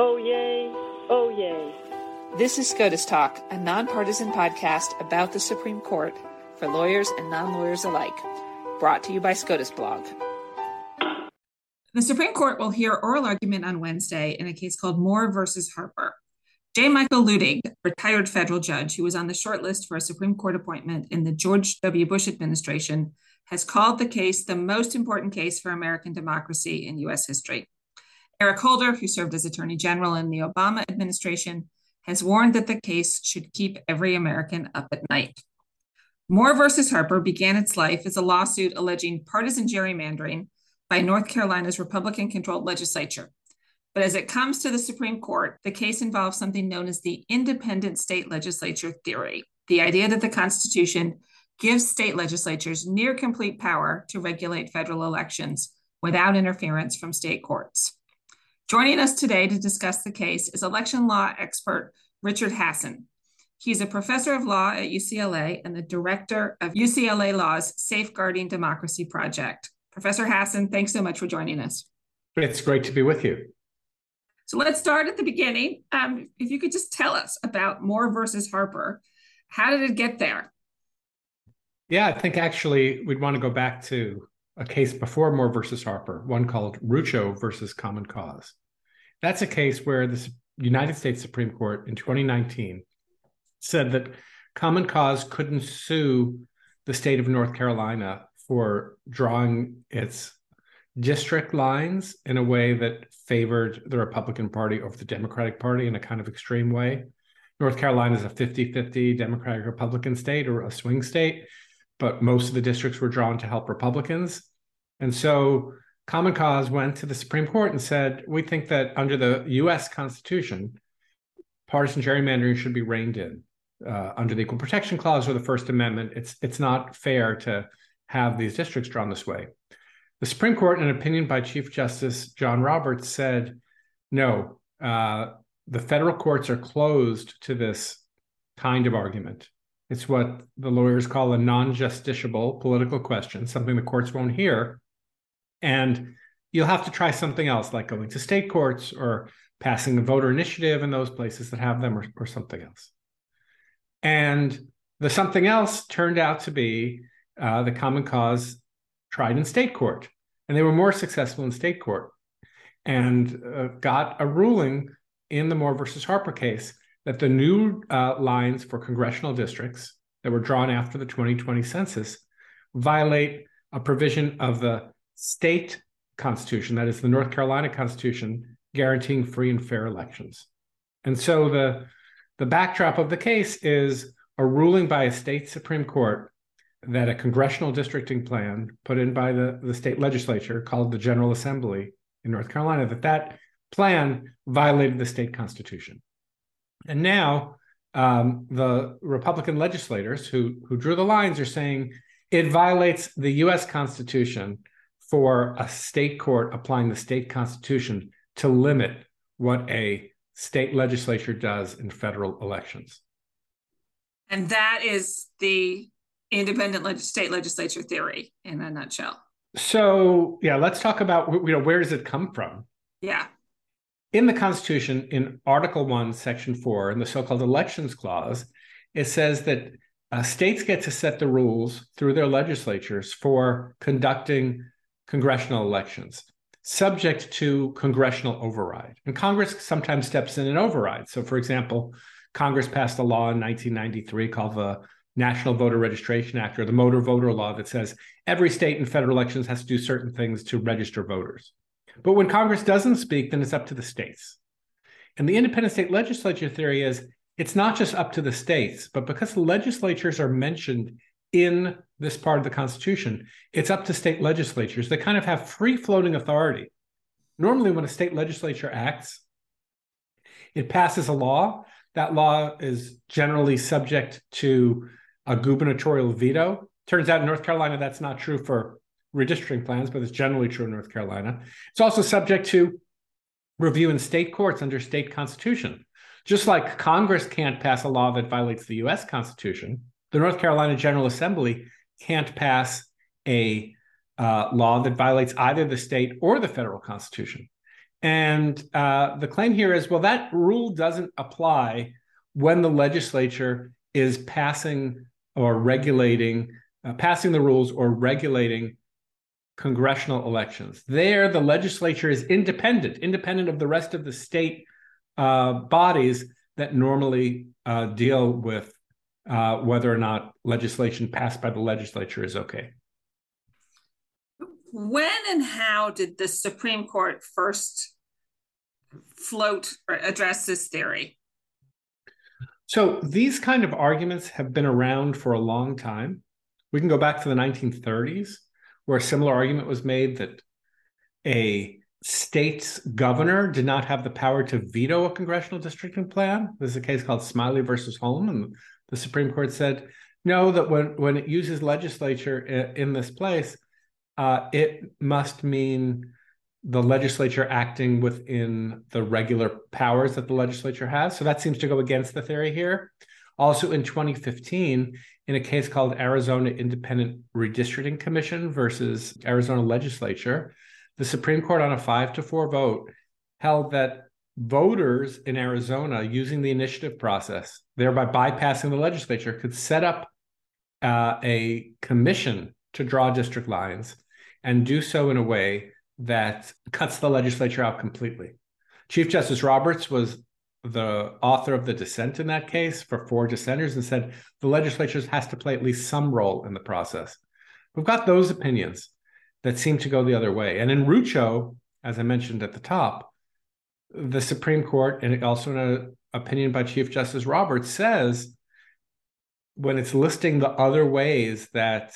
Oh, yay. Oh, yay. This is SCOTUS Talk, a nonpartisan podcast about the Supreme Court for lawyers and non lawyers alike, brought to you by SCOTUS Blog. The Supreme Court will hear oral argument on Wednesday in a case called Moore versus Harper. J. Michael Luttig, retired federal judge who was on the short list for a Supreme Court appointment in the George W. Bush administration, has called the case the most important case for American democracy in U.S. history. Eric Holder, who served as Attorney General in the Obama administration, has warned that the case should keep every American up at night. Moore versus Harper began its life as a lawsuit alleging partisan gerrymandering by North Carolina's Republican controlled legislature. But as it comes to the Supreme Court, the case involves something known as the independent state legislature theory the idea that the Constitution gives state legislatures near complete power to regulate federal elections without interference from state courts. Joining us today to discuss the case is election law expert Richard Hasen. He's a professor of law at UCLA and the director of UCLA Law's Safeguarding Democracy Project. Professor Hasen, thanks so much for joining us. It's great to be with you. So let's start at the beginning. Um, if you could just tell us about Moore versus Harper, how did it get there? Yeah, I think actually we'd want to go back to a case before Moore versus Harper, one called Rucho versus Common Cause. That's a case where the United States Supreme Court in 2019 said that Common Cause couldn't sue the state of North Carolina for drawing its district lines in a way that favored the Republican Party over the Democratic Party in a kind of extreme way. North Carolina is a 50 50 Democratic Republican state or a swing state but most of the districts were drawn to help Republicans. And so Common Cause went to the Supreme Court and said, we think that under the US Constitution, partisan gerrymandering should be reined in. Uh, under the Equal Protection Clause or the First Amendment, it's it's not fair to have these districts drawn this way. The Supreme Court, in an opinion by Chief Justice John Roberts, said, no, uh, the federal courts are closed to this kind of argument. It's what the lawyers call a non justiciable political question, something the courts won't hear. And you'll have to try something else, like going to state courts or passing a voter initiative in those places that have them or, or something else. And the something else turned out to be uh, the common cause tried in state court. And they were more successful in state court and uh, got a ruling in the Moore versus Harper case that the new uh, lines for congressional districts that were drawn after the 2020 census violate a provision of the state constitution, that is the North Carolina Constitution, guaranteeing free and fair elections. And so the, the backdrop of the case is a ruling by a state Supreme Court that a congressional districting plan put in by the, the state legislature called the General Assembly in North Carolina, that that plan violated the state constitution. And now um, the Republican legislators who, who drew the lines are saying it violates the US Constitution for a state court applying the state constitution to limit what a state legislature does in federal elections. And that is the independent leg- state legislature theory in a nutshell. So, yeah, let's talk about you know where does it come from? Yeah in the Constitution, in Article 1, Section 4, in the so called Elections Clause, it says that uh, states get to set the rules through their legislatures for conducting congressional elections, subject to congressional override. And Congress sometimes steps in and overrides. So, for example, Congress passed a law in 1993 called the National Voter Registration Act or the Motor Voter Law that says every state in federal elections has to do certain things to register voters. But when Congress doesn't speak, then it's up to the states. And the independent state legislature theory is it's not just up to the states, but because legislatures are mentioned in this part of the Constitution, it's up to state legislatures. They kind of have free floating authority. Normally, when a state legislature acts, it passes a law. That law is generally subject to a gubernatorial veto. Turns out in North Carolina, that's not true for redistricting plans, but it's generally true in North Carolina. It's also subject to review in state courts under state constitution. Just like Congress can't pass a law that violates the US Constitution, the North Carolina General Assembly can't pass a uh, law that violates either the state or the federal constitution. And uh, the claim here is well, that rule doesn't apply when the legislature is passing or regulating, uh, passing the rules or regulating congressional elections. There, the legislature is independent, independent of the rest of the state uh, bodies that normally uh, deal with uh, whether or not legislation passed by the legislature is okay. When and how did the Supreme Court first float or address this theory? So these kind of arguments have been around for a long time. We can go back to the 1930s, where a similar argument was made that a state's governor did not have the power to veto a congressional districting plan. There's a case called Smiley versus Holm, and the Supreme Court said no, that when, when it uses legislature in, this place, uh, it must mean the legislature acting within the regular powers that the legislature has. So that seems to go against the theory here. Also in 2015, in a case called Arizona Independent Redistricting Commission versus Arizona Legislature, the Supreme Court, on a five to four vote, held that voters in Arizona, using the initiative process, thereby bypassing the legislature, could set up uh, a commission to draw district lines and do so in a way that cuts the legislature out completely. Chief Justice Roberts was the author of the dissent in that case for four dissenters and said the legislature has to play at least some role in the process. We've got those opinions that seem to go the other way. And in Rucho, as I mentioned at the top, the Supreme Court, and also in an opinion by Chief Justice Roberts, says when it's listing the other ways that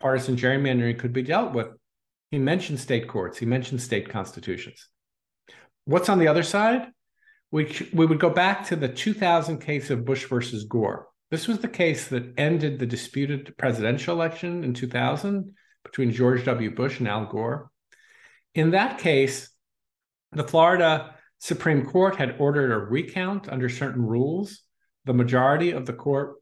partisan gerrymandering could be dealt with, he mentioned state courts, he mentioned state constitutions. What's on the other side? We, we would go back to the 2000 case of Bush versus Gore. This was the case that ended the disputed presidential election in 2000 between George W. Bush and Al Gore. In that case, the Florida Supreme Court had ordered a recount under certain rules. The majority of the court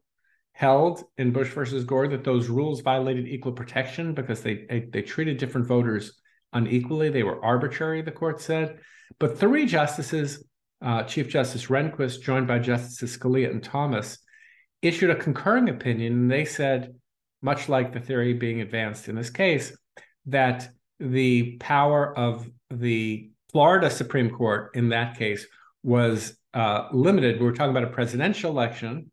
held in Bush versus Gore that those rules violated equal protection because they, they, they treated different voters unequally. They were arbitrary, the court said. But three justices, uh, Chief Justice Rehnquist, joined by Justices Scalia and Thomas, issued a concurring opinion. And they said, much like the theory being advanced in this case, that the power of the Florida Supreme Court in that case was uh, limited. We were talking about a presidential election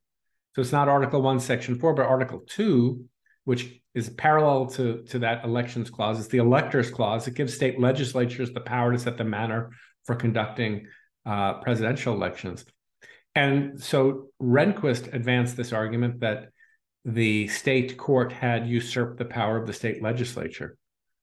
so it's not Article 1, Section 4, but Article 2, which is parallel to, to that elections clause. It's the electors clause. It gives state legislatures the power to set the manner for conducting uh, presidential elections. And so Rehnquist advanced this argument that the state court had usurped the power of the state legislature.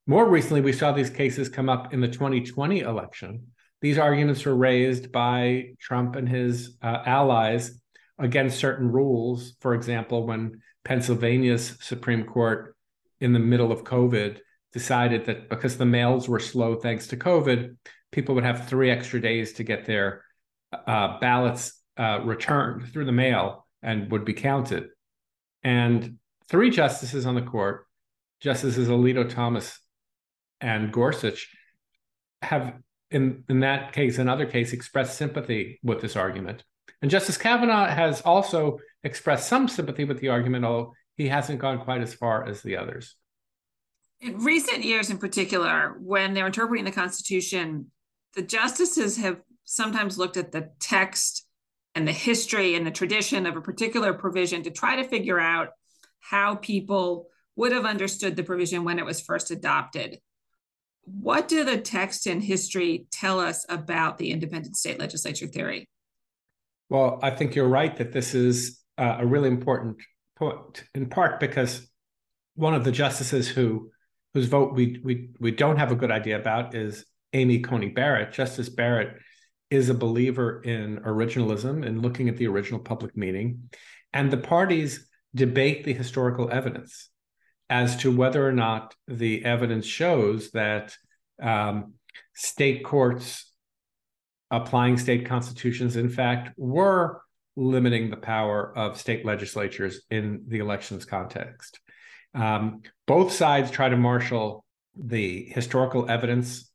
More recently, we saw these cases come up in the 2020 election. These arguments were raised by Trump and his uh, allies against certain rules. For example, when Pennsylvania's Supreme Court in the middle of COVID decided that because the mails were slow thanks to COVID, people would have three extra days to get their uh, ballots uh, returned through the mail and would be counted. And three justices on the court, Justices Alito Thomas and Gorsuch, have in in that case, another case, expressed sympathy with this argument. And Justice Kavanaugh has also expressed some sympathy with the argument, although he hasn't gone quite as far as the others. In recent years, in particular, when they're interpreting the Constitution, the justices have sometimes looked at the text and the history and the tradition of a particular provision to try to figure out how people would have understood the provision when it was first adopted. What do the text and history tell us about the independent state legislature theory? Well, I think you're right that this is uh, a really important point, in part because one of the justices who whose vote we we we don't have a good idea about is Amy Coney Barrett. Justice Barrett is a believer in originalism and looking at the original public meaning, and the parties debate the historical evidence as to whether or not the evidence shows that um, state courts applying state constitutions, in fact, were limiting the power of state legislatures in the elections context. Um, both sides try to marshal the historical evidence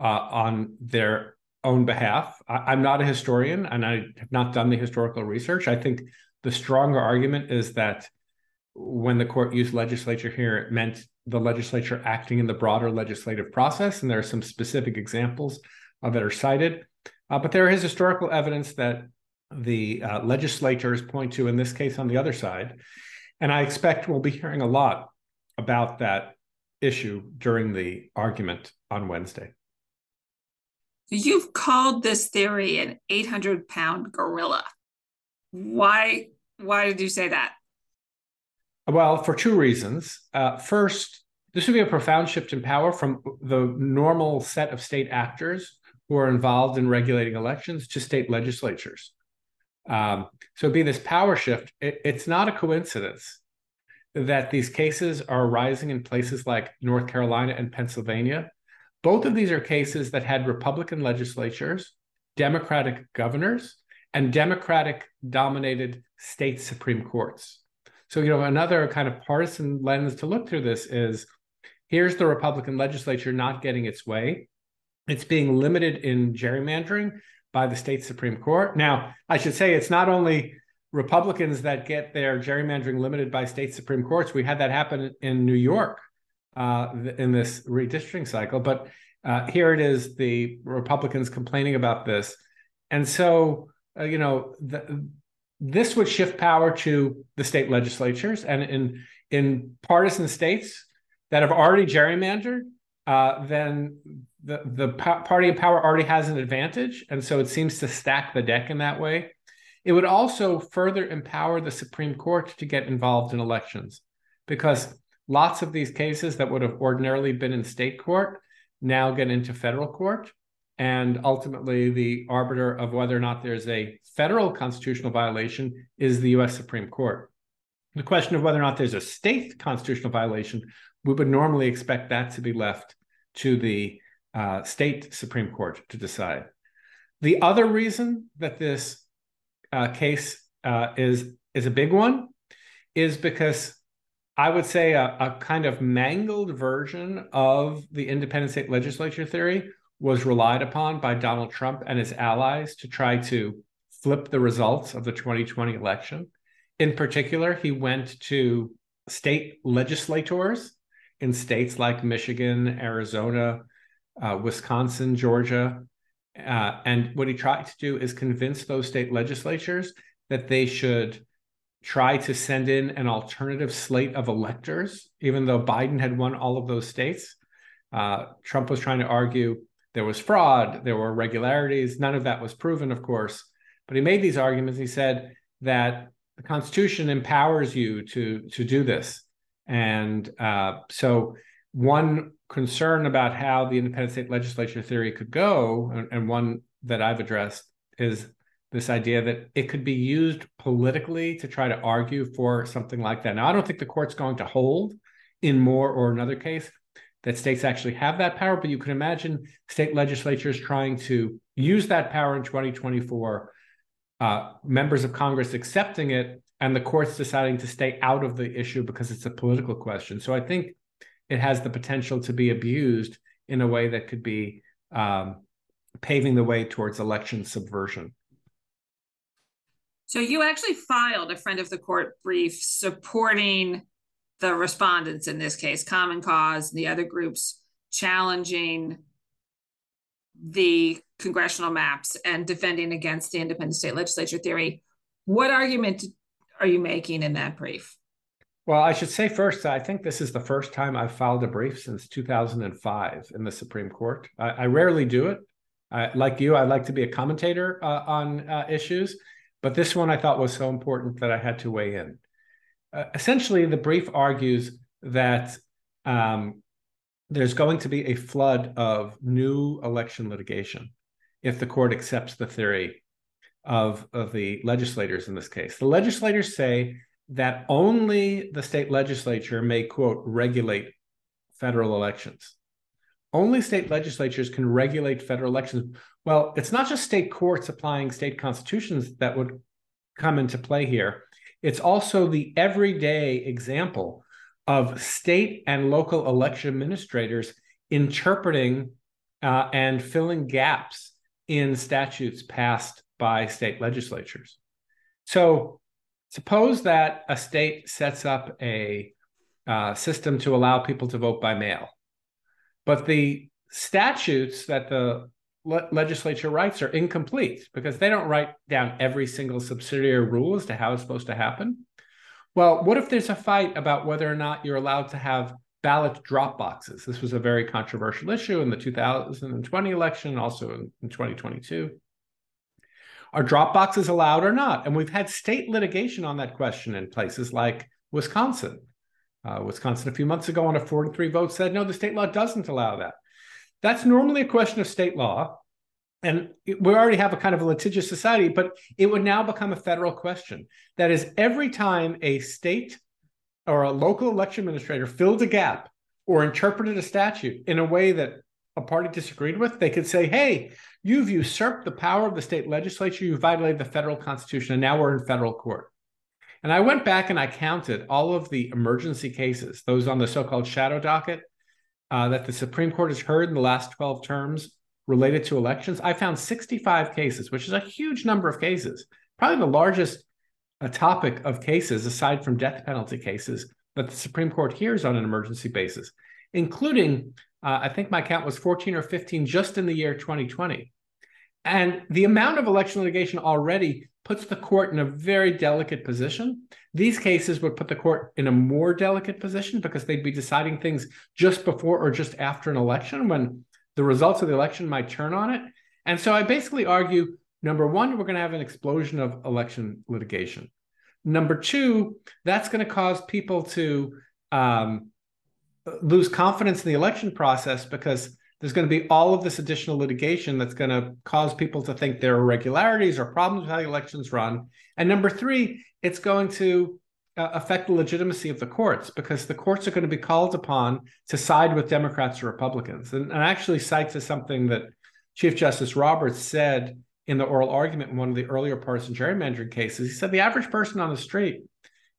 uh, on their own behalf. I, am not a historian and I have not done the historical research. I think the stronger argument is that when the court used legislature here, it meant the legislature acting in the broader legislative process. And there are some specific examples uh, that are cited. Uh, but there is historical evidence that the uh, legislators point to, in this case, on the other side. And I expect we'll be hearing a lot about that issue during the argument on Wednesday. You've called this theory an 800 pound gorilla. Why, why did you say that? Well, for two reasons. Uh, first, this would be a profound shift in power from the normal set of state actors who are involved in regulating elections to state legislatures. Um, so it'd be this power shift. It, it's not a coincidence that these cases are arising in places like North Carolina and Pennsylvania. Both of these are cases that had Republican legislatures, Democratic governors, and Democratic dominated state Supreme Courts. So, you know, another kind of partisan lens to look through this is here's the Republican legislature not getting its way. It's being limited in gerrymandering by the state Supreme Court. Now, I should say it's not only Republicans that get their gerrymandering limited by state Supreme Courts. We had that happen in New York uh, in this redistricting cycle, but uh, here it is the Republicans complaining about this. And so, uh, you know, the, this would shift power to the state legislatures and in in partisan states that have already gerrymandered uh, then the the party in power already has an advantage. And so it seems to stack the deck in that way. It would also further empower the supreme court to get involved in elections because lots of these cases that would have ordinarily been in state court now get into federal court and ultimately, the arbiter of whether or not there's a federal constitutional violation is the US Supreme Court. The question of whether or not there's a state constitutional violation, we would normally expect that to be left to the uh, state Supreme Court to decide. The other reason that this uh, case uh, is is a big one is because I would say a, a kind of mangled version of the independent state legislature theory was relied upon by Donald Trump and his allies to try to flip the results of the 2020 election. In particular, he went to state legislators in states like Michigan, Arizona, uh, Wisconsin, Georgia. Uh, and what he tried to do is convince those state legislatures that they should try to send in an alternative slate of electors, even though Biden had won all of those states. Uh, Trump was trying to argue there was fraud, there were irregularities. None of that was proven, of course. But he made these arguments. He said that the Constitution empowers you to to do this, and uh, so one concern about how the independent state legislature theory could go, and, and one that I've addressed, is this idea that it could be used politically to try to argue for something like that. Now, I don't think the court's going to hold in Moore or another case, that states actually have that power, but you can imagine state legislatures trying to use that power in 2024, uh, members of Congress accepting it, and the courts deciding to stay out of the issue because it's a political question. So I think it has the potential to be abused in a way that could be um, paving the way towards election subversion. So you actually filed a friend of the court brief supporting the respondents in this case, Common Cause, the other groups challenging the congressional maps and defending against the independent state legislature theory. What argument are you making in that brief? Well, I should say first, I think this is the first time I've filed a brief since 2005 in the Supreme Court. I, I rarely do it. I, like you, I like to be a commentator uh, on uh, issues, but this one I thought was so important that I had to weigh in uh, essentially, the brief argues that um, there's going to be a flood of new election litigation if the court accepts the theory of, of the legislators in this case. The legislators say that only the state legislature may, quote, regulate federal elections. Only state legislatures can regulate federal elections. Well, it's not just state courts applying state constitutions that would come into play here. It's also the everyday example of state and local election administrators interpreting uh, and filling gaps in statutes passed by state legislatures. So, suppose that a state sets up a uh, system to allow people to vote by mail, but the statutes that the le- legislature writes are incomplete because they don't write down every single subsidiary rule as to how it's supposed to happen. Well, what if there's a fight about whether or not you're allowed to have ballot drop boxes? This was a very controversial issue in the 2020 election, also in, in 2022. Are drop boxes allowed or not? And we've had state litigation on that question in places like Wisconsin. Uh, Wisconsin, a few months ago, on a 43 vote, said no, the state law doesn't allow that. That's normally a question of state law. And we already have a kind of a litigious society, but it would now become a federal question. That is, every time a state or a local election administrator filled a gap or interpreted a statute in a way that a party disagreed with, they could say, hey, you've usurped the power of the state legislature, you violated the federal constitution, and now we're in federal court. And I went back and I counted all of the emergency cases, those on the so called shadow docket uh, that the Supreme Court has heard in the last 12 terms related to elections, I found 65 cases, which is a huge number of cases, probably the largest uh, topic of cases aside from death penalty cases that the Supreme Court hears on an emergency basis, including, uh, I think my count was 14 or 15 just in the year 2020. And the amount of election litigation already puts the court in a very delicate position. These cases would put the court in a more delicate position because they'd be deciding things just before or just after an election when the results of the election might turn on it. And so I basically argue number one, we're going to have an explosion of election litigation. Number two, that's going to cause people to um, lose confidence in the election process because there's going to be all of this additional litigation that's going to cause people to think there are irregularities or problems with how the elections run. And number three, it's going to uh, affect the legitimacy of the courts because the courts are going to be called upon to side with Democrats or Republicans. And, and actually cites as something that Chief Justice Roberts said in the oral argument in one of the earlier partisan gerrymandering cases. He said the average person on the street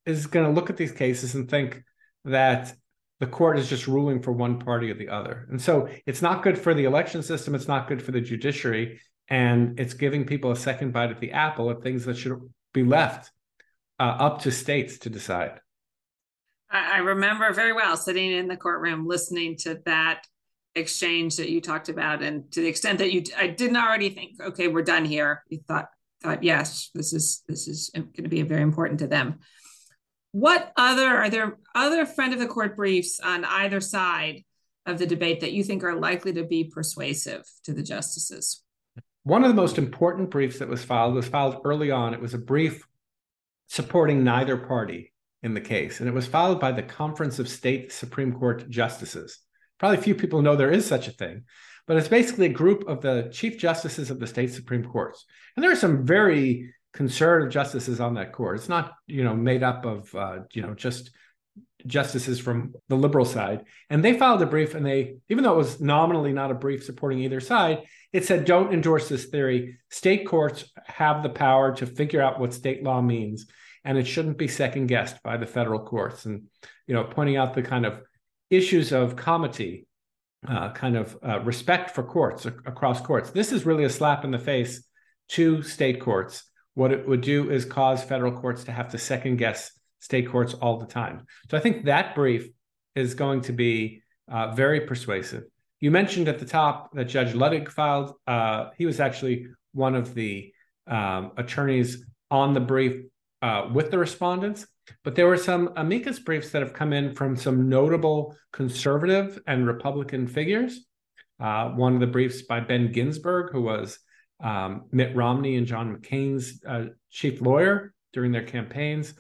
is going to look at these cases and think that the court is just ruling for one party or the other. And so it's not good for the election system, it's not good for the judiciary, and it's giving people a second bite at the apple of things that should be left uh, up to states to decide. I remember very well sitting in the courtroom listening to that exchange that you talked about, and to the extent that you, I didn't already think, okay, we're done here. You thought, thought, yes, this is this is going to be very important to them. What other are there other friend of the court briefs on either side of the debate that you think are likely to be persuasive to the justices? One of the most important briefs that was filed was filed early on. It was a brief supporting neither party in the case, and it was filed by the Conference of State Supreme Court Justices. Probably few people know there is such a thing, but it's basically a group of the chief justices of the state Supreme Courts. And there are some very conservative justices on that court. It's not, you know, made up of, uh, you know, just justices from the liberal side. And they filed a brief, and they, even though it was nominally not a brief supporting either side, it said, don't endorse this theory. State courts have the power to figure out what state law means, and it shouldn't be second guessed by the federal courts. And, you know, pointing out the kind of issues of comity, uh, kind of uh, respect for courts across courts. This is really a slap in the face to state courts what it would do is cause federal courts to have to second guess state courts all the time. So I think that brief is going to be uh, very persuasive. You mentioned at the top that Judge Luttig filed. Uh, he was actually one of the um, attorneys on the brief uh, with the respondents. But there were some amicus briefs that have come in from some notable conservative and Republican figures. Uh, one of the briefs by Ben Ginsberg, who was um, Mitt Romney and John McCain's uh, chief lawyer during their campaigns.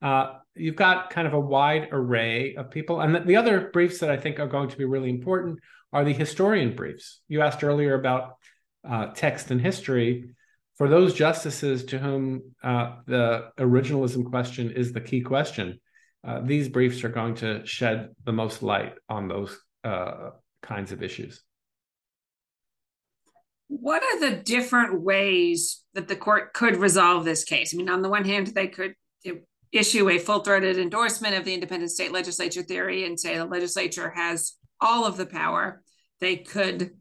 Uh, you've got kind of a wide array of people. And the, the other briefs that I think are going to be really important are the historian briefs. You asked earlier about uh, text and history. For those justices to whom uh, the originalism question is the key question, uh, these briefs are going to shed the most light on those uh, kinds of issues. What are the different ways that the court could resolve this case? I mean, on the one hand, they could issue a full throated endorsement of the independent state legislature theory and say the legislature has all of the power. They could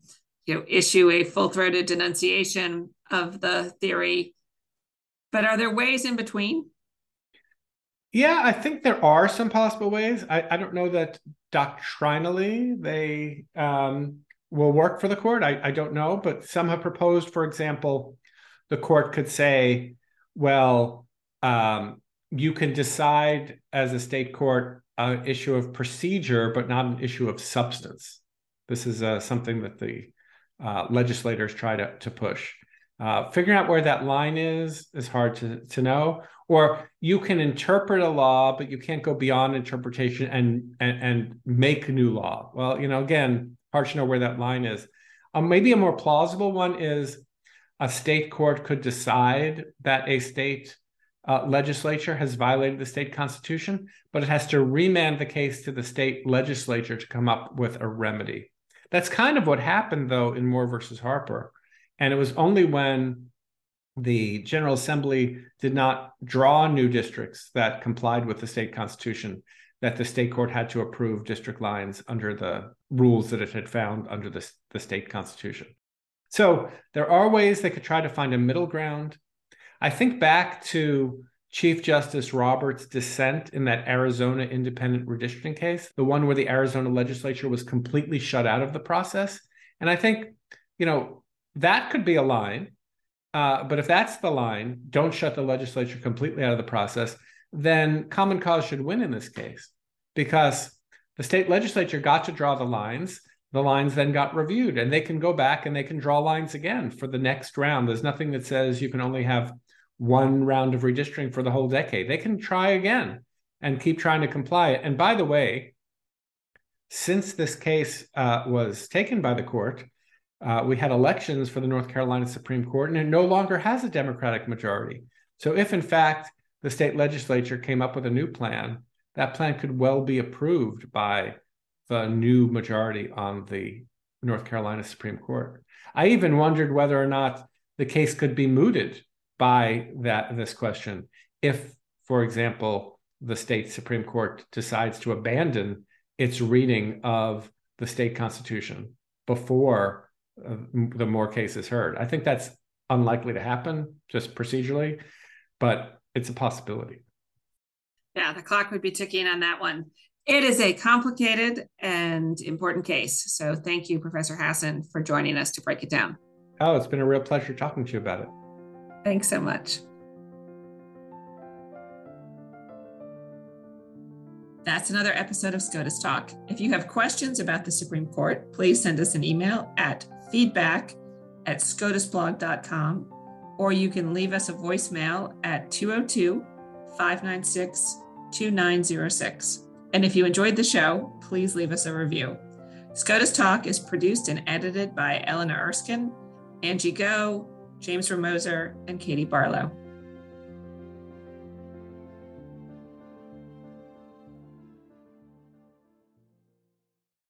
you know, issue a full-throated denunciation of the theory. But are there ways in between? Yeah, I think there are some possible ways. I, I don't know that doctrinally they um, will work for the court. I, I don't know, but some have proposed, for example, the court could say, well, um, you can decide as a state court an issue of procedure, but not an issue of substance. This is uh, something that the uh, legislators try to, to push. Uh, figuring out where that line is is hard to, to know. Or you can interpret a law, but you can't go beyond interpretation and, and, and make new law. Well, you know, again, hard to know where that line is. Um, maybe a more plausible one is a state court could decide that a state uh, legislature has violated the state constitution, but it has to remand the case to the state legislature to come up with a remedy. That's kind of what happened, though, in Moore versus Harper. And it was only when the General Assembly did not draw new districts that complied with the state constitution that the state court had to approve district lines under the rules that it had found under the, the state constitution. So there are ways they could try to find a middle ground. I think back to Chief Justice Roberts' dissent in that Arizona independent redistricting case, the one where the Arizona legislature was completely shut out of the process. And I think, you know, that could be a line. Uh, but if that's the line, don't shut the legislature completely out of the process, then common cause should win in this case because the state legislature got to draw the lines. The lines then got reviewed, and they can go back and they can draw lines again for the next round. There's nothing that says you can only have one round of redistricting for the whole decade. They can try again and keep trying to comply. And by the way, since this case uh, was taken by the court, uh, we had elections for the North Carolina Supreme Court, and it no longer has a Democratic majority. So, if in fact the state legislature came up with a new plan, that plan could well be approved by the new majority on the North Carolina Supreme Court. I even wondered whether or not the case could be mooted by that this question if, for example, the state Supreme Court decides to abandon its reading of the state constitution before uh, the Moore case is heard. I think that's unlikely to happen just procedurally, but it's a possibility. Yeah, the clock would be ticking on that one. It is a complicated and important case. So thank you, Professor Hasen, for joining us to break it down. Oh, it's been a real pleasure talking to you about it. Thanks so much. That's another episode of SCOTUS Talk. If you have questions about the Supreme Court, please send us an email at feedback at scotusblog.com, or you can leave us a voicemail at 202 596 2906. And if you enjoyed the show, please leave us a review. SCOTUS Talk is produced and edited by Eleanor Erskine, Angie Gou, James Romoser, and Katie Barlow.